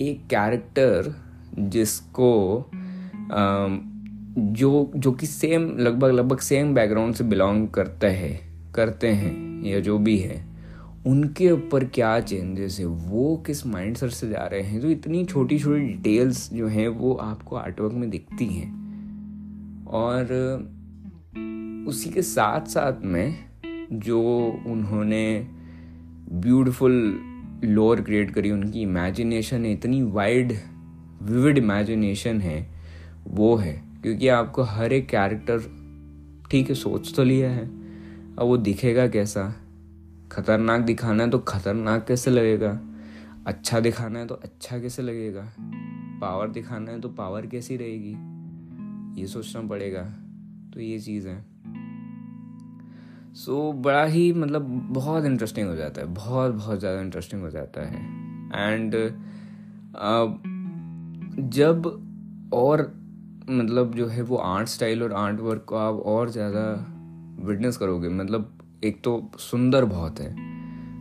एक कैरेक्टर जिसको जो जो कि सेम लगभग लगभग सेम बैकग्राउंड से बिलोंग करता है, करते हैं, या जो भी है, उनके ऊपर क्या चेंजेस है? वो किस माइंड सेट से जा रहे हैं? तो इतनी छोटी छोटी डिटेल्स जो हैं, वो आपको आर्टवर्क में दिखती हैं। और उसी के साथ साथ में जो उन्होंने ब्यूटीफुल लोअर क्रिएट करी, उनकी इमेजिनेशन है, इतनी वाइड विविड इमेजिनेशन है, वो है। क्योंकि आपको हर एक कैरेक्टर ठीक है, सोच तो लिया है, अब वो दिखेगा कैसा? खतरनाक दिखाना है तो खतरनाक कैसे लगेगा? अच्छा दिखाना है तो अच्छा कैसे लगेगा? पावर दिखाना है तो पावर कैसी रहेगी? ये सोचना पड़ेगा। तो ये चीज़ है। सो so, बड़ा ही मतलब बहुत इंटरेस्टिंग हो जाता है बहुत बहुत ज़्यादा इंटरेस्टिंग हो जाता है। एंड जब और मतलब जो है वो आर्ट स्टाइल और आर्ट वर्क को आप और ज़्यादा विटनेस करोगे मतलब एक तो सुंदर बहुत है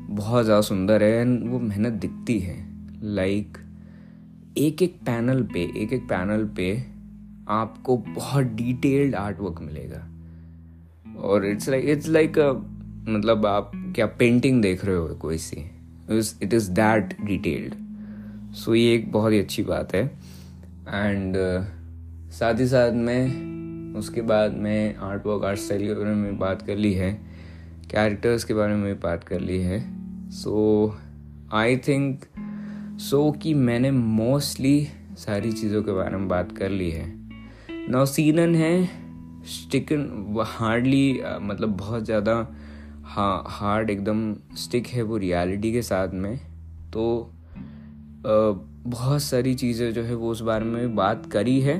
बहुत ज़्यादा सुंदर है एंड वो मेहनत दिखती है। लाइक like, एक एक पैनल पे एक एक पैनल पे आपको बहुत डिटेल्ड आर्ट वर्क मिलेगा। और इट्स लाइक इट्स लाइक मतलब आप क्या पेंटिंग देख रहे हो कोई see? It is that detailed so ये एक बहुत ही अच्छी बात है। एंड uh, साथ ही साथ में उसके बाद मैं आर्ट वर्क आर्ट स्टाइल के बारे में बात कर ली है। कैरेक्टर्स के बारे में बात कर ली है। सो आई थिंक सो कि मैंने मोस्टली सारी चीज़ों के बारे में बात कर ली है। नौ सीज़न है। स्टिकन हार्डली मतलब बहुत ज़्यादा हाँ हार्ड एकदम स्टिक है वो रियलिटी के साथ में। तो बहुत सारी चीज़ें जो है वो उस बारे में बात करी है।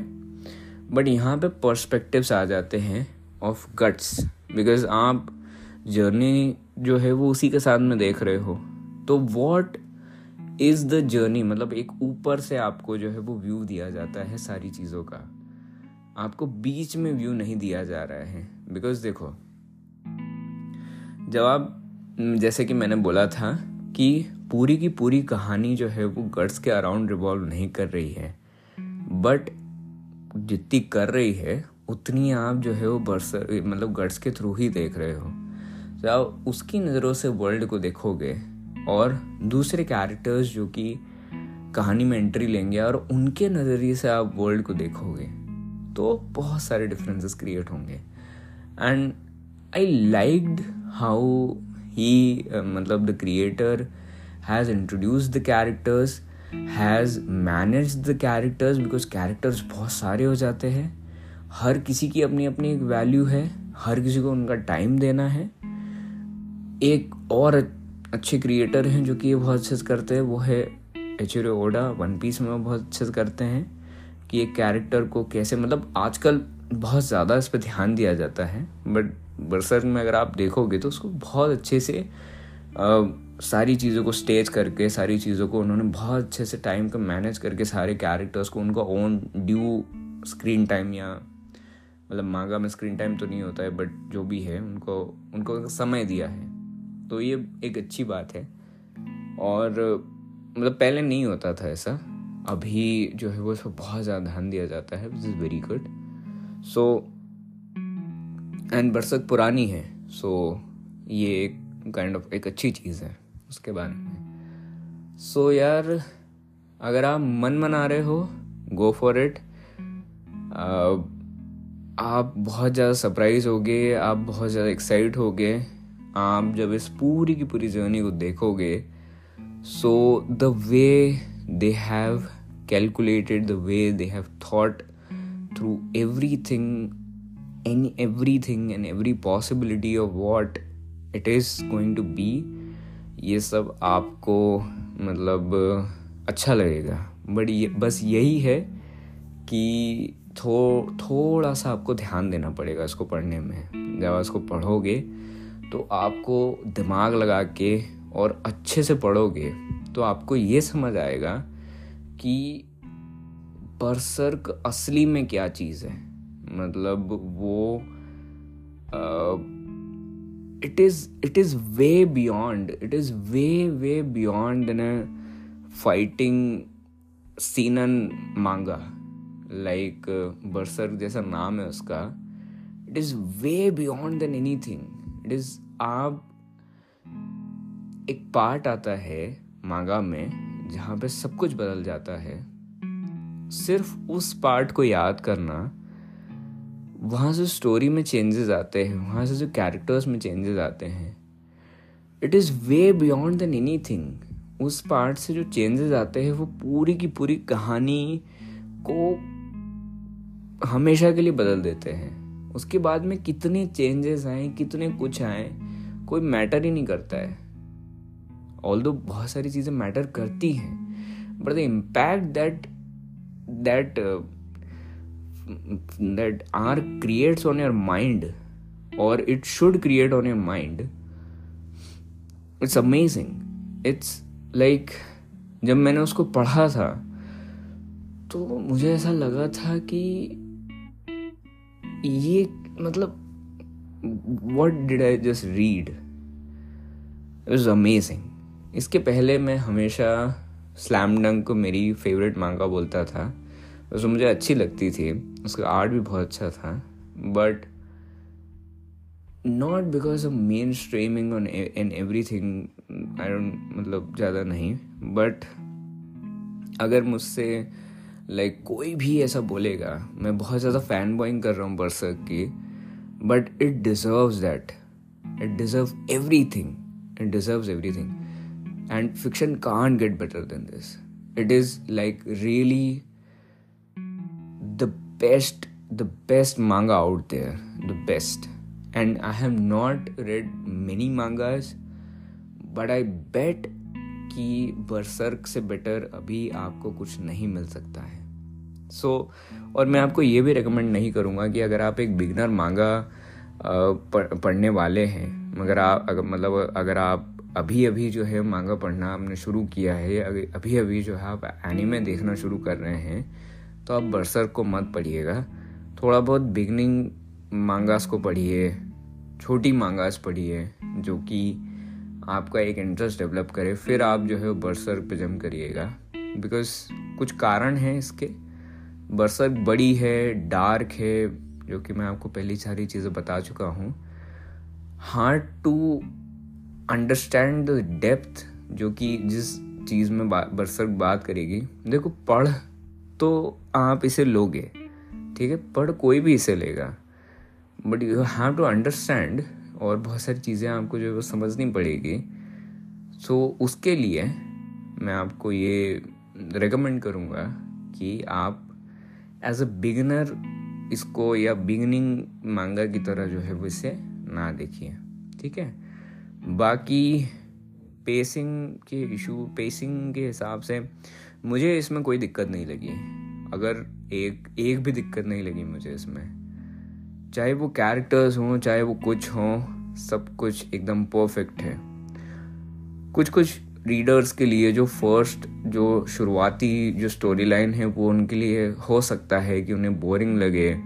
बट यहाँ पे पर्सपेक्टिव्स आ जाते हैं ऑफ़ गट्स बिकॉज़ आप जर्नी जो है वो उसी के साथ में देख रहे हो। तो वॉट इज़ द जर्नी मतलब एक ऊपर से आपको जो है वो व्यू दिया जाता है सारी चीज़ों का। आपको बीच में व्यू नहीं दिया जा रहा है। बिकॉज़ देखो, जब आप, जैसे कि मैंने बोला था कि पूरी की पूरी कहानी जो है वो गट्स के अराउंड रिवॉल्व नहीं कर रही है। बट जितनी कर रही है, उतनी आप जो है वो बर्स मतलब गट्स के थ्रू ही देख रहे हो। जब आप उसकी नज़रों से वर्ल्ड को देखोगे और दूसरे कैरेक्टर्स जो कि कहानी में एंट्री लेंगे और उनके नज़रिए से आप वर्ल्ड को देखोगे। तो बहुत सारे डिफरेंसेस क्रिएट होंगे। And I liked how he मतलब the creator has introduce the characters has manage the characters because characters बहुत सारे हो जाते हैं। हर किसी की अपनी अपनी एक वैल्यू है, हर किसी को उनका टाइम देना है। एक और अच्छे क्रिएटर हैं जो कि ये बहुत अच्छे से करते हैं, वो है एच ओडा वन पीस में बहुत अच्छे से करते हैं। कि एक कैरेक्टर को कैसे मतलब आजकल बहुत ज़्यादा इस पर ध्यान दिया जाता है बट बरसर में अगर आप देखोगे तो उसको बहुत अच्छे से आ, सारी चीज़ों को स्टेज करके सारी चीज़ों को उन्होंने बहुत अच्छे से टाइम को मैनेज करके सारे कैरेक्टर्स को उनका ओन ड्यू स्क्रीन टाइम या मतलब मांगा में स्क्रीन टाइम तो नहीं होता है बट जो भी है उनको उनको समय दिया है। तो ये एक अच्छी बात है। और मतलब पहले नहीं होता था ऐसा। अभी जो है वो इस पर बहुत ज़्यादा ध्यान दिया जाता है which is very good so and Berserk पुरानी है सो so, ये एक काइंड ऑफ़ एक अच्छी चीज़ है उसके बारे में। सो so, यार अगर आप मन मना रहे हो गो फॉर इट आप बहुत ज़्यादा सरप्राइज़ हो गए आप बहुत ज़्यादा एक्साइट हो गए आप जब इस पूरी की पूरी जर्नी को देखोगे so the way calculated the way they have thought through everything any everything and every possibility of what it is going to be ये सब आपको मतलब अच्छा लगेगा। बट ये, बस यही है कि थो, थोड़ा सा आपको ध्यान देना पड़ेगा इसको पढ़ने में। जब इसको पढ़ोगे तो आपको दिमाग लगा के और अच्छे से पढ़ोगे तो आपको ये समझ आएगा कि बरसर्क असली में क्या चीज़ है। मतलब वो it is it is way beyond it is way way than a fighting seinen manga. Like Berserk जैसा नाम है उसका it is way beyond than anything it is आप एक पार्ट आता है मांगा में, जहाँ पे सब कुछ बदल जाता है। सिर्फ़ उस पार्ट को याद करना, वहाँ से स्टोरी में चेंजेस आते हैं, वहाँ से जो कैरेक्टर्स में चेंजेस आते हैं। It is way beyond than anything उस पार्ट से जो चेंजेस आते हैं, वो पूरी की पूरी कहानी को हमेशा के लिए बदल देते हैं। उसके बाद में कितने चेंजेस आए, कितने कुछ आए, कोई मैटर ही नहीं करता है। ऑल दो बहुत सारी चीज़ें मैटर करती हैं but the impact that that that are creates on your mind और it should create on your mind it's amazing it's like जब मैंने उसको पढ़ा था तो मुझे ऐसा लगा था कि ये मतलब what did I just read is amazing इसके पहले मैं हमेशा स्लैम डंक को मेरी फेवरेट मांगा बोलता था। जो मुझे अच्छी लगती थी। उसका आर्ट भी बहुत अच्छा था। But not because of main streaming on in everything I don't मतलब ज़्यादा नहीं। बट अगर मुझसे लाइक like, कोई भी ऐसा बोलेगा मैं बहुत ज़्यादा फ़ैन बॉइंग कर रहा हूँ बरसक की। But it deserve that it deserve everything it deserve everything and fiction can't get better than this it is like really best the best manga out there. The best. And i have not read many mangas but i bet कि बरसर्क से better अभी आपको कुछ नहीं मिल सकता है। सो so, और मैं आपको ये भी रिकमेंड नहीं करूँगा कि अगर आप एक बिगनर मांगा पढ़ने वाले हैं मगर आप अगर मतलब अगर आप अभी अभी जो है मांगा पढ़ना आपने शुरू किया है अभी अभी जो है आप एनिमे देखना शुरू कर रहे हैं तो आप बरसर को मत पढ़िएगा। थोड़ा बहुत बिगनिंग मांगास को पढ़िए, छोटी मांगास पढ़िए, जो कि आपका एक इंटरेस्ट डेवलप करे, फिर आप जो है बरसर पे जम करिएगा। बिकॉज़ कुछ कारण हैं इसके। बरसर बड़ी है डार्क है, जो कि मैं आपको पहली सारी चीज़ें बता चुका हूँ। Hard to understand the depth जो कि जिस चीज़ में बा, बरसर बात करेगी। देखो पढ़ तो आप इसे लोगे ठीक है? पढ़ कोई भी इसे लेगा। But you have to understand और बहुत सारी चीज़ें आपको जो है समझनी पड़ेगी। सो so, उसके लिए मैं आपको ये रिकमेंड करूँगा कि आप एज अ बिगनर इसको या बिगनिंग मांगा की तरह जो है वो इसे ना देखिए ठीक है? बाकी पेसिंग के इशू पेसिंग के हिसाब से, मुझे इसमें कोई दिक्कत नहीं लगी। अगर एक एक भी दिक्कत नहीं लगी मुझे इसमें। चाहे वो कैरेक्टर्स हों, चाहे वो कुछ हों, सब कुछ एकदम परफेक्ट है। कुछ कुछ रीडर्स के लिए जो फ़र्स्ट जो शुरुआती जो स्टोरी लाइन है, वो उनके लिए हो सकता है कि उन्हें बोरिंग लगे,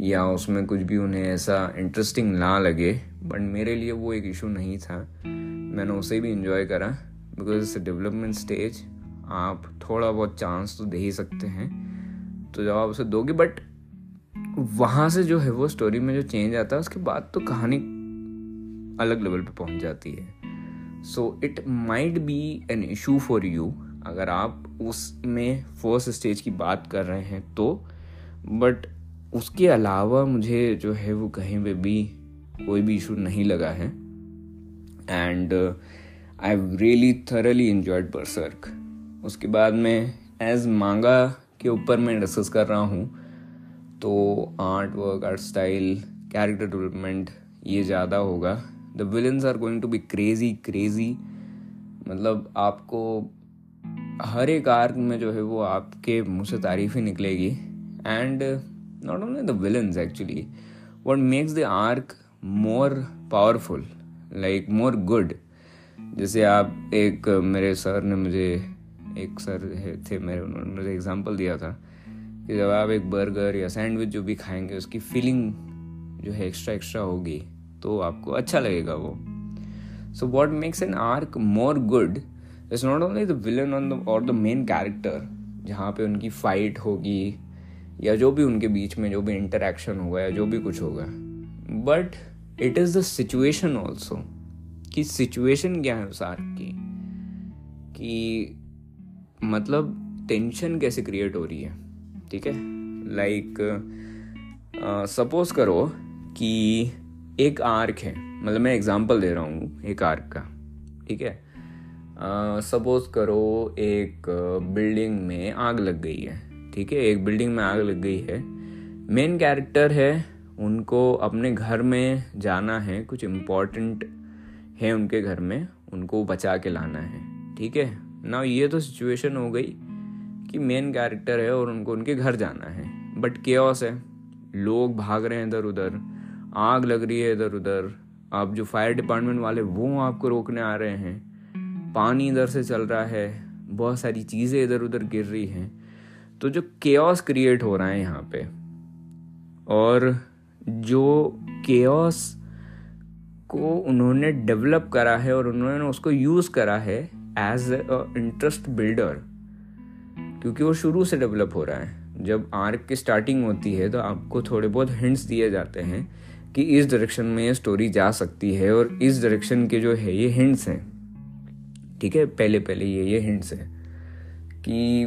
या उसमें कुछ भी उन्हें ऐसा इंटरेस्टिंग ना लगे। बट मेरे लिए वो एक इशू नहीं था। मैंने उसे भी इंजॉय करा। बिकॉज़ इट्स डेवलपमेंट स्टेज आप थोड़ा बहुत चांस तो दे ही सकते हैं। तो जब आप उसे दोगे बट वहाँ से जो है वो स्टोरी में जो चेंज आता है, उसके बाद तो कहानी अलग लेवल पे पहुँच जाती है। So it might be an issue for you अगर आप उसमें फ़र्स्ट स्टेज की बात कर रहे हैं तो। बट उसके अलावा मुझे जो है वो कहीं पे भी कोई भी इशू नहीं लगा है। And I really thoroughly enjoyed Berserk उसके बाद में एज मांगा के ऊपर मैं डिस्कस कर रहा हूँ तो artwork art style character development ये ज़्यादा होगा। The villains are going to be crazy crazy मतलब आपको हर एक आर्क में जो है वो आपके मुँह से तारीफ़ ही निकलेगी। And not only the villains actually what makes the arc more powerful like more good जैसे आप एक, मेरे सर ने मुझे, एक सर थे मेरे, उन्होंने मुझे एग्जांपल दिया था कि जब आप एक बर्गर या सैंडविच जो भी खाएँगे, उसकी फीलिंग जो है एक्स्ट्रा एक्स्ट्रा होगी तो आपको अच्छा लगेगा वो। So what makes an arc more good it's not only the villain on the और द मेन कैरेक्टर जहाँ पे उनकी फाइट होगी, या जो भी उनके बीच में जो भी इंटरेक्शन होगा, या जो भी कुछ होगा। But it is the situation also कि सिचुएशन क्या है उस आर्क की? कि मतलब टेंशन कैसे क्रिएट हो रही है? ठीक है? लाइक सपोज़ करो कि एक आर्क है। मतलब मैं एग्जांपल दे रहा हूँ एक आर्क का। ठीक है? सपोज़ uh, करो एक बिल्डिंग में आग लग गई है। ठीक है? एक बिल्डिंग में आग लग गई है। मेन कैरेक्टर है उनको अपने घर में जाना है, कुछ इम्पोर्टेंट है उनके घर में, उनको बचा के लाना है। ठीक है? ना ये तो सिचुएशन हो गई कि मेन कैरेक्टर है और उनको उनके घर जाना है। बट केओस है। लोग भाग रहे हैं इधर उधर। आग लग रही है इधर उधर। आप जो फायर डिपार्टमेंट वाले, वो आपको रोकने आ रहे हैं। पानी इधर से चल रहा है। बहुत सारी चीज़ें इधर उधर गिर रही हैं। तो जो केओस क्रिएट हो रहा है यहाँ पे, और जो केओस को उन्होंने डेवलप करा है और उन्होंने उसको यूज़ करा है एज अ इंटरेस्ट बिल्डर क्योंकि वो शुरू से डेवलप हो रहा है। जब आर्क की स्टार्टिंग होती है तो आपको थोड़े बहुत हिंट्स दिए जाते हैं कि इस डायरेक्शन में ये स्टोरी जा सकती है और इस डायरेक्शन के जो है, ये हिंट्स हैं। ठीक है? पहले पहले ये ये हिंट्स हैं कि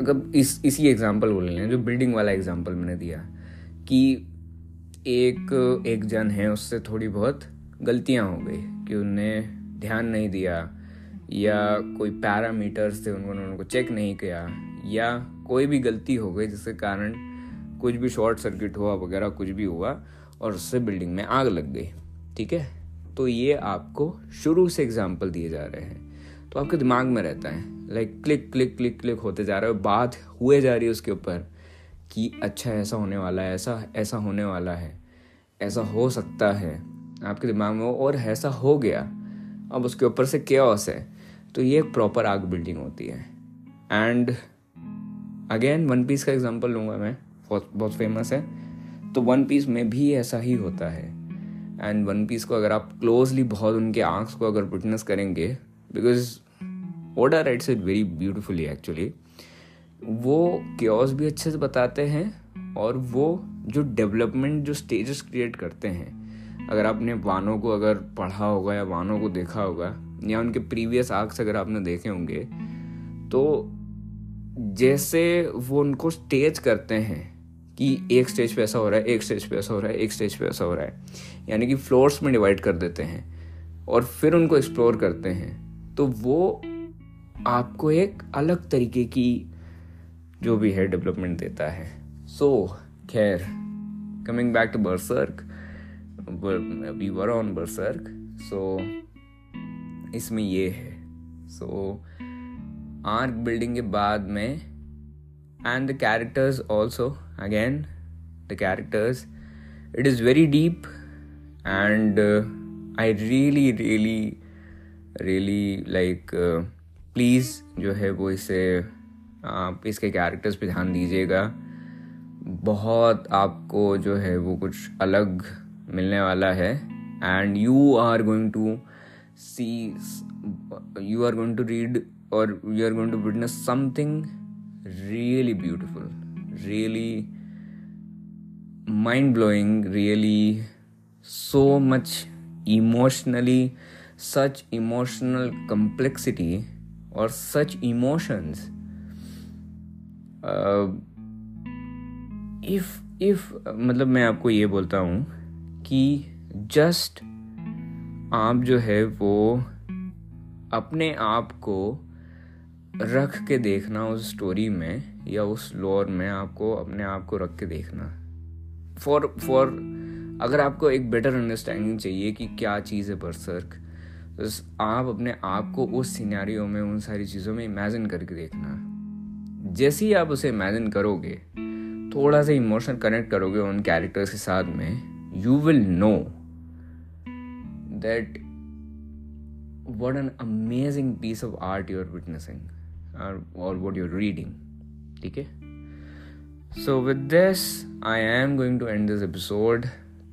अगर इस, इसी एग्जांपल बोल लें जो बिल्डिंग वाला एग्जांपल मैंने दिया, कि एक एक जन है, उससे थोड़ी बहुत गलतियाँ हो गई, कि उनने ध्यान नहीं दिया, या कोई पैरामीटर्स थे, उन्होंने उनको चेक नहीं किया, या कोई भी गलती हो गई, जिसके कारण कुछ भी शॉर्ट सर्किट हुआ वगैरह, कुछ भी हुआ, और उससे बिल्डिंग में आग लग गई, ठीक है? तो ये आपको शुरू से एग्ज़ाम्पल दिए जा रहे हैं। तो आपके दिमाग में रहता है like click click click click होते जा रहे हो बात हुए जा रही है उसके ऊपर। कि अच्छा ऐसा होने वाला है, ऐसा ऐसा होने वाला है, ऐसा हो सकता है। आपके दिमाग में और ऐसा हो गया, अब उसके ऊपर से क्या है तो ये एक प्रॉपर आग बिल्डिंग होती है। एंड अगेन वन पीस का एग्जांपल लूँगा मैं, बहुत बहुत फ़ेमस है। तो वन पीस में भी ऐसा ही होता है। एंड वन पीस को अगर आप क्लोजली बहुत उनके आंख्स को अगर विटनेस करेंगे because Oda writes it very beautifully actually वो क्योस भी अच्छे से बताते हैं और वो जो डेवलपमेंट जो स्टेजेस क्रिएट करते हैं। अगर आपने वानों को अगर पढ़ा होगा या वानों को देखा होगा, या उनके प्रीवियस आर्क्स अगर आपने देखे होंगे तो जैसे वो उनको स्टेज करते हैं कि एक स्टेज पे ऐसा हो रहा है, एक स्टेज पे ऐसा हो रहा है, एक स्टेज पे ऐसा हो रहा है, यानी कि फ्लोर्स में डिवाइड कर देते हैं और फिर उनको एक्सप्लोर करते हैं तो वो आपको एक अलग तरीके की जो भी है डेवलपमेंट देता है। सो खैर coming back to Berserk we were on Berserk so इसमें ये है। सो आर्क बिल्डिंग के बाद में and the characters also again the characters it is very deep and I really really really like please जो है वो इसे आप इसके कैरेक्टर्स पे ध्यान दीजिएगा। बहुत आपको जो है वो कुछ अलग मिलने वाला है। And you are going to see you are going to read और you are going to witness something really beautiful really mind blowing really so much emotionally such emotional complexity और सच इमोशंस इफ़ इफ़ मतलब मैं आपको ये बोलता हूँ कि just आप जो है वो अपने आप को रख के देखना उस स्टोरी में या उस लोर में आपको अपने आप को रख के देखना। फॉर फॉर अगर आपको एक बेटर अंडरस्टैंडिंग चाहिए कि क्या चीज़ है बरसर्क तो आप अपने आप को उस सिनेरियो में उन सारी चीज़ों में इमेजिन करके देखना। जैसे ही आप उसे इमेजिन करोगे थोड़ा सा इमोशनल कनेक्ट करोगे उन कैरेक्टर्स के साथ में you will know that what an amazing piece of art you're witnessing or, or what you're reading. ठीक है? So with this I am going to end this episode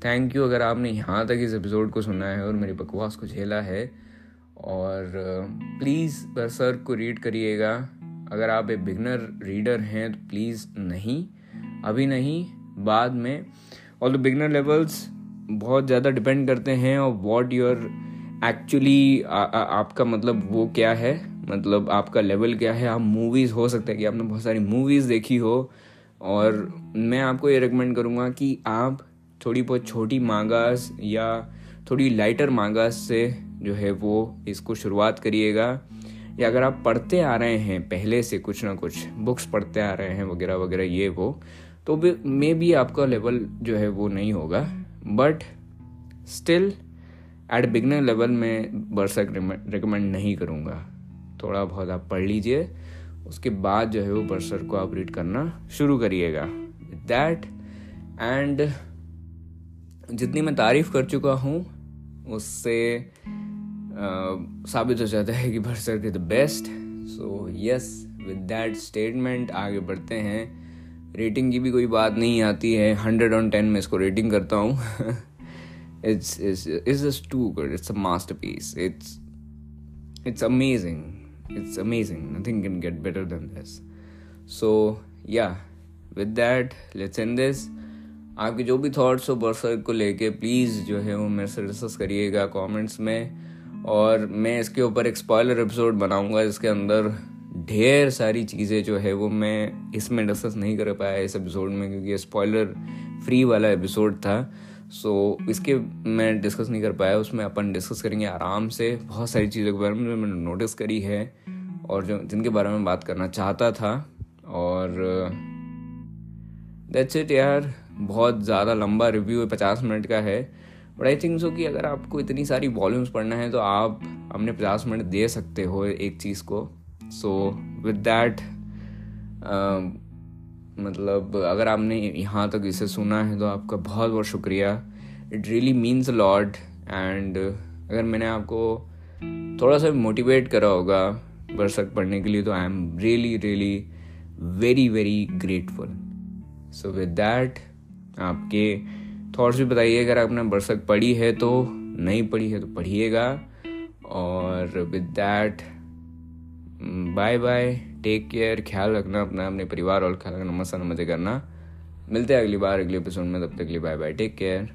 thank you अगर आपने यहाँ तक इस एपिसोड को सुना है और मेरी बकवास को झेला है और प्लीज़ uh, बरसर को रीड करिएगा। अगर आप एक बिगनर रीडर हैं तो प्लीज़ नहीं। अभी नहीं, बाद में। और द बिगनर लेवल्स बहुत ज़्यादा डिपेंड करते हैं और वॉट योर एक्चुअली आपका मतलब वो क्या है। मतलब आपका लेवल क्या है। आप मूवीज़ हो सकता है कि आपने बहुत सारी मूवीज़ देखी हो। और मैं आपको ये रिकमेंड करूँगा कि आप थोड़ी बहुत छोटी मांगास या थोड़ी लाइटर मांगास से जो है वो इसको शुरुआत करिएगा। या अगर आप पढ़ते आ रहे हैं, पहले से कुछ ना कुछ बुक्स पढ़ते आ रहे हैं वगैरह वगैरह, ये वो तो भी मे बी आपका लेवल जो है वो नहीं होगा but still at beginner level में बरसक रिकमेंड नहीं करूँगा। थोड़ा बहुत आप पढ़ लीजिए, उसके बाद जो है वो बरसर को आप रीड करना शुरू करिएगा। दैट एंड जितनी मैं तारीफ़ कर चुका हूँ, उससे साबित हो जाता है कि Berserk is the best so yes with that statement आगे बढ़ते हैं. रेटिंग की भी कोई बात नहीं आती है. हंड्रेड ऑन टेन में इसको रेटिंग करता हूँ. It's it's just too good it's a masterpiece it's it's amazing it's amazing nothing can get better than this so yeah with that let's end this आपके जो भी थॉट्स हो बरसर को लेके प्लीज़ जो है वो मेरे से डिस्कस करिएगा कमेंट्स में. और मैं इसके ऊपर एक स्पॉयलर एपिसोड बनाऊँगा जिसके अंदर ढेर सारी चीज़ें जो है वो मैं इसमें डिस्कस नहीं कर पाया इस एपिसोड में क्योंकि ये स्पॉयलर फ्री वाला एपिसोड था। सो so, इसके मैं डिस्कस नहीं कर पाया उसमें अपन डिस्कस करेंगे आराम से। बहुत सारी चीज़ों के बारे में जो मैंने नोटिस करी है और जो जिनके बारे में बात करना चाहता था। और दैट्स इट यार। बहुत ज़्यादा लंबा रिव्यू है पचास मिनट का है। बट आई थिंक सो कि अगर आपको इतनी सारी वॉल्यूम्स पढ़ना है तो आप अपने पचास मिनट दे सकते हो एक चीज़ को। सो विद दैट मतलब अगर आपने यहाँ तक इसे सुना है तो आपका बहुत बहुत शुक्रिया। It really means lot and अगर मैंने आपको थोड़ा सा मोटिवेट करा होगा बरसक पढ़ने के लिए तो I am really really very very grateful so with that आपके थॉट्स भी बताइए। अगर आपने बरसक पढ़ी है तो नहीं पढ़ी है तो पढ़िएगा। और with that bye bye take care ख्याल रखना अपना, अपने परिवार और ख्याल रखना मसा मज़े करना। मिलते हैं अगली बार, अगले एपिसोड में, तब तक के लिए बाय बाय टेक केयर